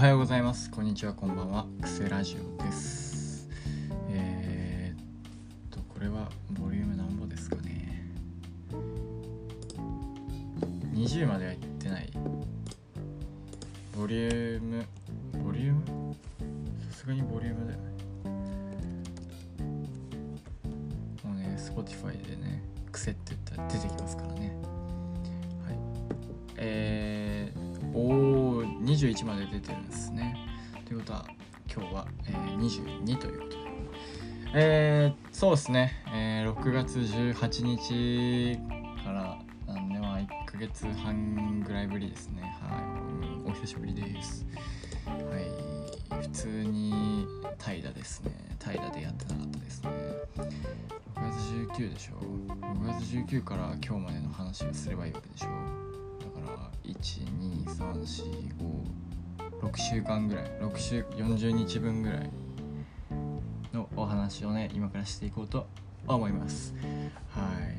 はようございます。こんにちは。こんばんは。クセラジオです。えー、っとこれはボリューム何ぼですかね。20までは言ってない。ボリュームボリューム？さすがにボリュームだよね。もうね Spotify でね癖って言ったら出てきますからね。はい。えー、21まで出てるんですね。ということは今日は、えー、22ということで。えー、そうですね、えー、6月18日からなんでまあ1ヶ月半ぐらいぶりですね。はい。お久しぶりです。はい。普通に怠惰ですね。怠惰でやってなかったですね。6月19でしょ。6月19から今日までの話をすればいいわけでしょ。だから1 2 3 4 5 12345週間ぐらい6週40日分ぐらいのお話をね今からしていこうと思います。はい。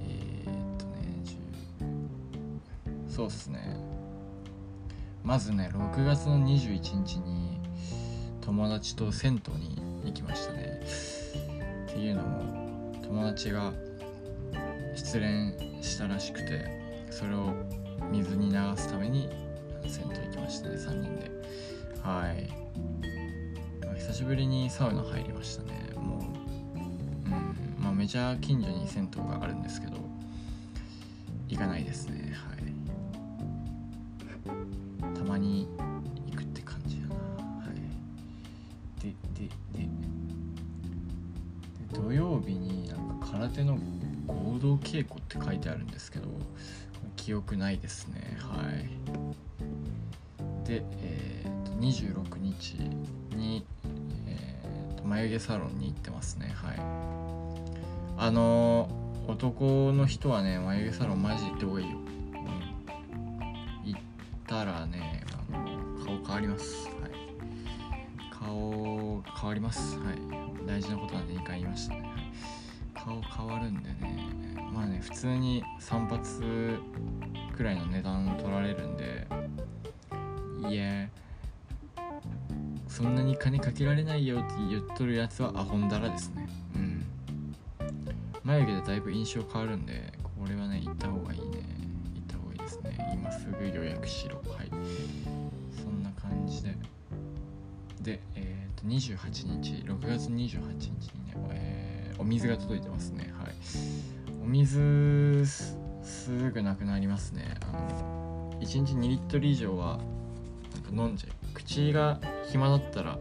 えー、っとね10そうっすね。まずね6月の21日に友達と銭湯に行きましたね。っていうのも友達が失恋したらしくてそれを水に流すために銭湯行きましたね3人で。はい。久しぶりにサウナ入りましたね。もううん。まあめちゃ近所に銭湯があるんですけど行かないですね。はい。たまに行くって感じやな。はい。でで。で土曜日になんか空手の合同稽古って書いてあるんですけど記憶ないですね。はい。で、えーと、26日に、えーと、眉毛サロンに行ってますね。はい。あのー、男の人はね眉毛サロンマジ行ってほうがいいよ、うん、行ったらねあの顔変わります。はい。顔変わります。はい。大事なことなんで2回言いましたね、顔変わるんでねまあね普通に散髪くらいの値段取られるんでいやそんなに金かけられないよって言っとるやつはアホンダラですね。うん。眉毛でだいぶ印象変わるんでこれはね行った方がいいね。行った方がいいですね。今すぐ予約しろ。はい。そんな感じで。でえっ、ー、と28日。6月28日にね、えー、お水が届いてますね。はい。お水すぐなくなりますね。あの1日2リットル以上はなんか飲んじゃう口が暇だったら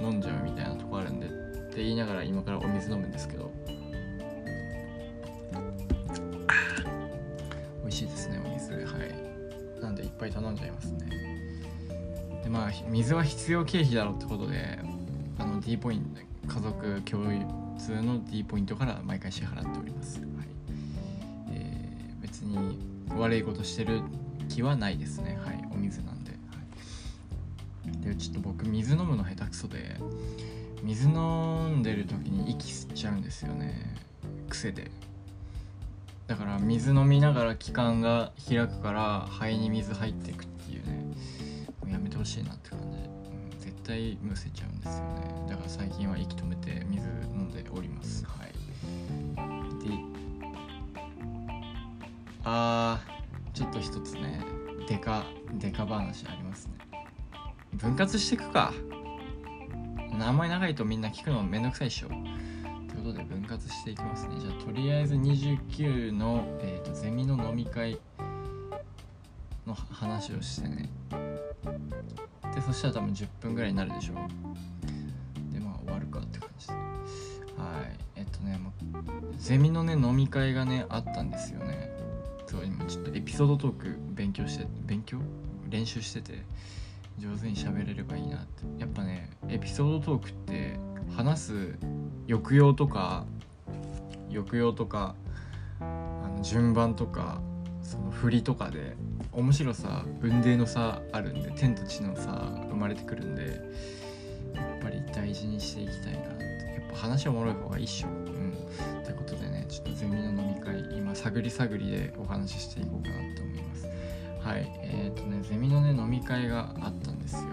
飲んじゃうみたいなとこあるんでって言いながら今からお水飲むんですけど。美味しいですねお水。はい。なんでいっぱい頼んじゃいますね。でまあ水は必要経費だろうってことであの D ポイント家族共通の D ポイントから毎回支払っております、はい。えー、別に悪いことしてる気はないですね。はい。お水なんで、でちょっと僕水飲むの下手くそで水飲んでる時に息吸っちゃうんですよね。癖で。だから水飲みながら気管が開くから肺に水入っていくっていうね。もうやめてほしいなって感じ、うん、絶対むせちゃうんですよね。だから最近は息止めて水飲んでおります。はい。であーちょっと一つねデカデカ話ありますね。分割していくか。あんまり長いとみんな聞くのめんどくさいでしょ。ということで分割していきますね。じゃあとりあえず29の、えーと、ゼミの飲み会の話をしてね。でそしたら多分10分ぐらいになるでしょ。うでまあ終わるかって感じで。はい。えっとね、まゼミのね飲み会がねあったんですよね。そう今ちょっとエピソードトーク勉強して勉強？練習してて。上手に喋れればいいなって。やっぱねエピソードトークって話す抑揚とか抑揚とかあの順番とかその振りとかで面白さ雲泥の差あるんで天と地の差生まれてくるんでやっぱり大事にしていきたいなって。やっぱ話おもろい方がいいっしょ。うん。ということでねちょっとゼミの飲み会今探り探りでお話ししていこうかなと思います。はいえっ、ー、とねゼミのね飲み会があったんですよ。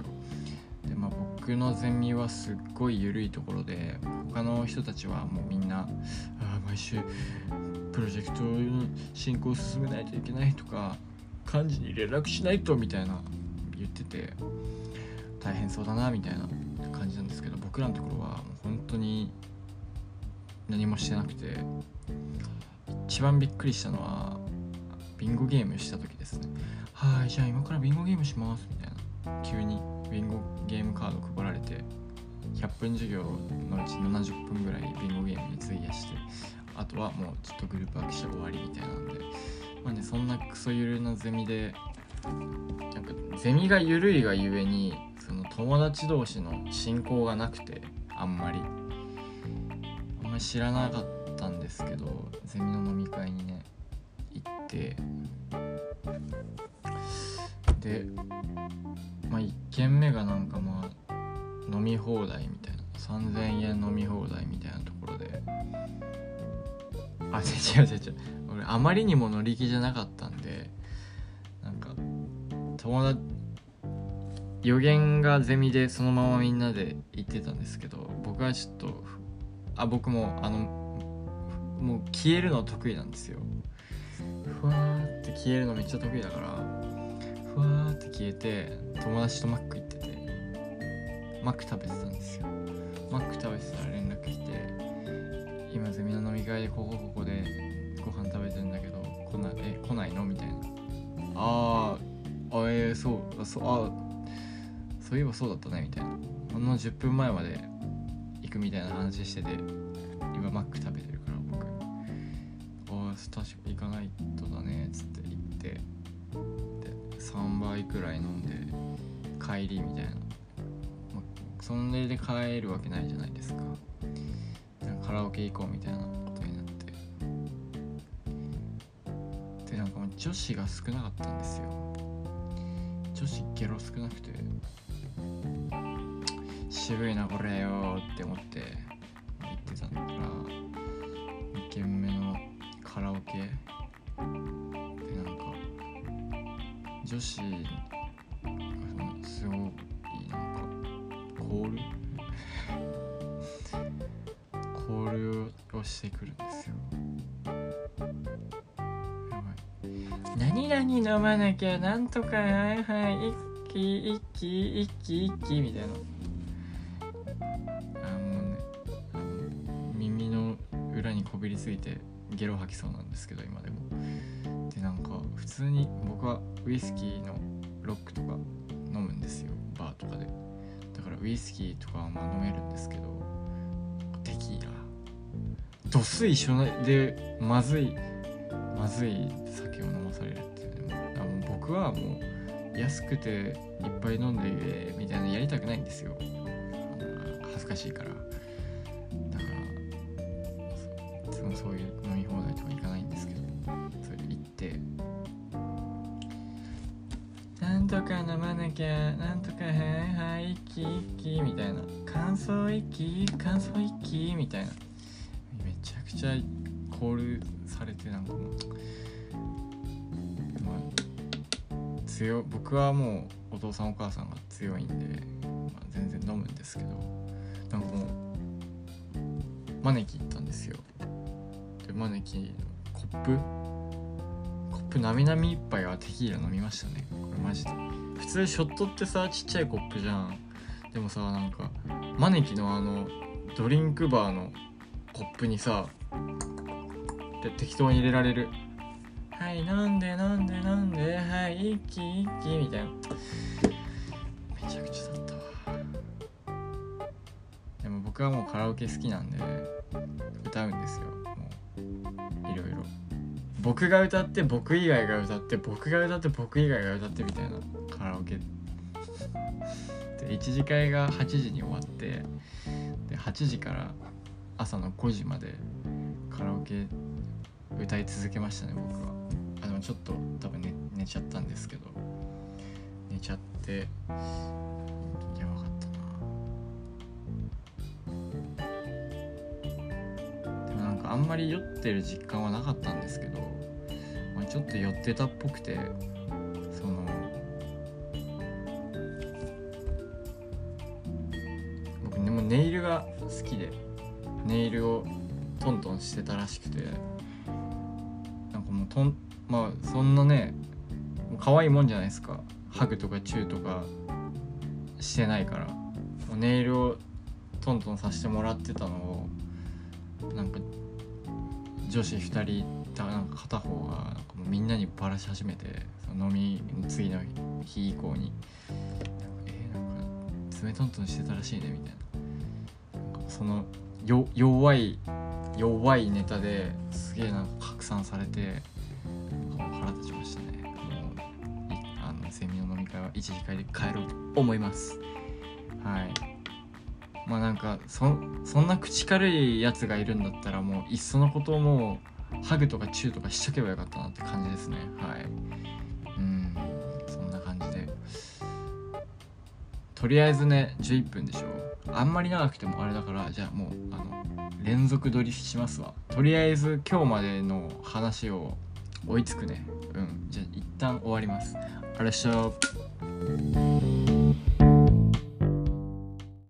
でまあ僕のゼミはすっごい緩いところで他の人たちはもうみんなあ毎週プロジェクトの進行を進めないといけないとか幹事に連絡しないとみたいな言ってて大変そうだなみたいな感じなんですけど僕らのところはもう本当に何もしてなくて一番びっくりしたのはビンゴゲームした時ですね。はいじゃあ今からビンゴゲームしますみたいな。急にビンゴゲームカード配られて100分授業のうち70分ぐらいビンゴゲームに費やしてあとはもうちょっとグループ分けして終わりみたいなんで。まあねそんなクソゆるなゼミでなんかゼミがゆるいがゆえにその友達同士の親交がなくてあんまり。あんまり知らなかったんですけどゼミの飲み会にね行ってでまあ1軒目がなんかまあ飲み放題みたいな。3000円飲み放題みたいなところで。あ違う違う違う。俺あまりにも乗り気じゃなかったんでなんか友達予言がゼミでそのままみんなで行ってたんですけど僕はちょっとあ僕もあのもう消えるの得意なんですよ。ふわーって消えるのめっちゃ得意だからふわーって消えて友達とマック行っててマック食べてたんですよ。マック食べてたら連絡来て今ゼミの飲み会でここここでご飯食べてるんだけど来なえ来ないの？みたいな。あーあえー、そうそうあそういえばそうだったね。みたいな。ほんの10分前まで行くみたいな話してて今マック食べてるから僕。ああ確か行かないとだね。っつって。3倍くらい飲んで帰りみたいな、まあ、そんでで帰るわけないじゃないですか。カラオケ行こうみたいなことになって。でなんかもう女子が少なかったんですよ。女子ゲロ少なくて。渋いなこれよって思って。女子すごいなんかコール？コールをしてくるんですよ。何々飲まなきゃなんとかはいはい一気一気一気一気みたいな。あもうねあの耳の裏にこびりついてゲロ吐きそうなんですけど今でもでなんか普通に僕はウイスキーのロックとか飲むんですよ。バーとかで。だからウイスキーとかはまあ飲めるんですけどテキーラ度数一緒でまずいまずい酒を飲まされるっていうね。あもう僕はもう安くていっぱい飲んでみたいなやりたくないんですよ。恥ずかしいから。だからそそういう飲み放題とか行かないんですけど。とか飲まなきゃなんとかはいはい一気一気みたいな。乾燥一気乾燥一気みたいな。めちゃくちゃコールされてなんかも。うまあ強僕はもうお父さんお母さんが強いんで、まあ、全然飲むんですけど。なんかもう招き行ったんですよ。で招きのコップ？コップなみなみ一杯はテキーラ飲みましたね。マジで。普通ショットってさちっちゃいコップじゃん。でもさなんか招きのあのドリンクバーのコップにさで適当に入れられる。はい飲んで飲んで飲んではい一気一気みたいな。めちゃくちゃだったわ。でも僕はもうカラオケ好きなんで歌うんですよ。もういろいろ。僕が歌って僕以外が歌って僕が歌って僕以外が歌ってみたいなカラオケ。で1次会が8時に終わってで8時から朝の5時までカラオケ歌い続けましたね僕は。あでもちょっと多分寝寝ちゃったんですけど。寝ちゃってあんまり酔ってる実感はなかったんですけど、まあ、ちょっと酔ってたっぽくてその僕でもネイルが好きでネイルをトントンしてたらしくてなんかもうとんまあそんなね可愛いもんじゃないですか。ハグとかチューとかしてないからもうネイルをトントンさせてもらってたのをなんか女子2人なんか片方がなんかもうみんなにバラし始めてその飲み次の日以降に「えー、なんか爪トントンしてたらしいね」みたいな。なそのよ弱い弱いネタですげえなんか拡散されて腹立ちましたね。もうあのセミの飲み会は一次会で帰ろうと思います。はい。まあなんかそそんな口軽いやつがいるんだったらもういっそのことをもうハグとかチューとかしとけばよかったなって感じですね。はい。うんそんな感じで。とりあえずね11分でしょ。あんまり長くてもあれだからじゃあもうあの連続撮りしますわ。とりあえず今日までの話を追いつくね。うんじゃあ一旦終わります。あれしょ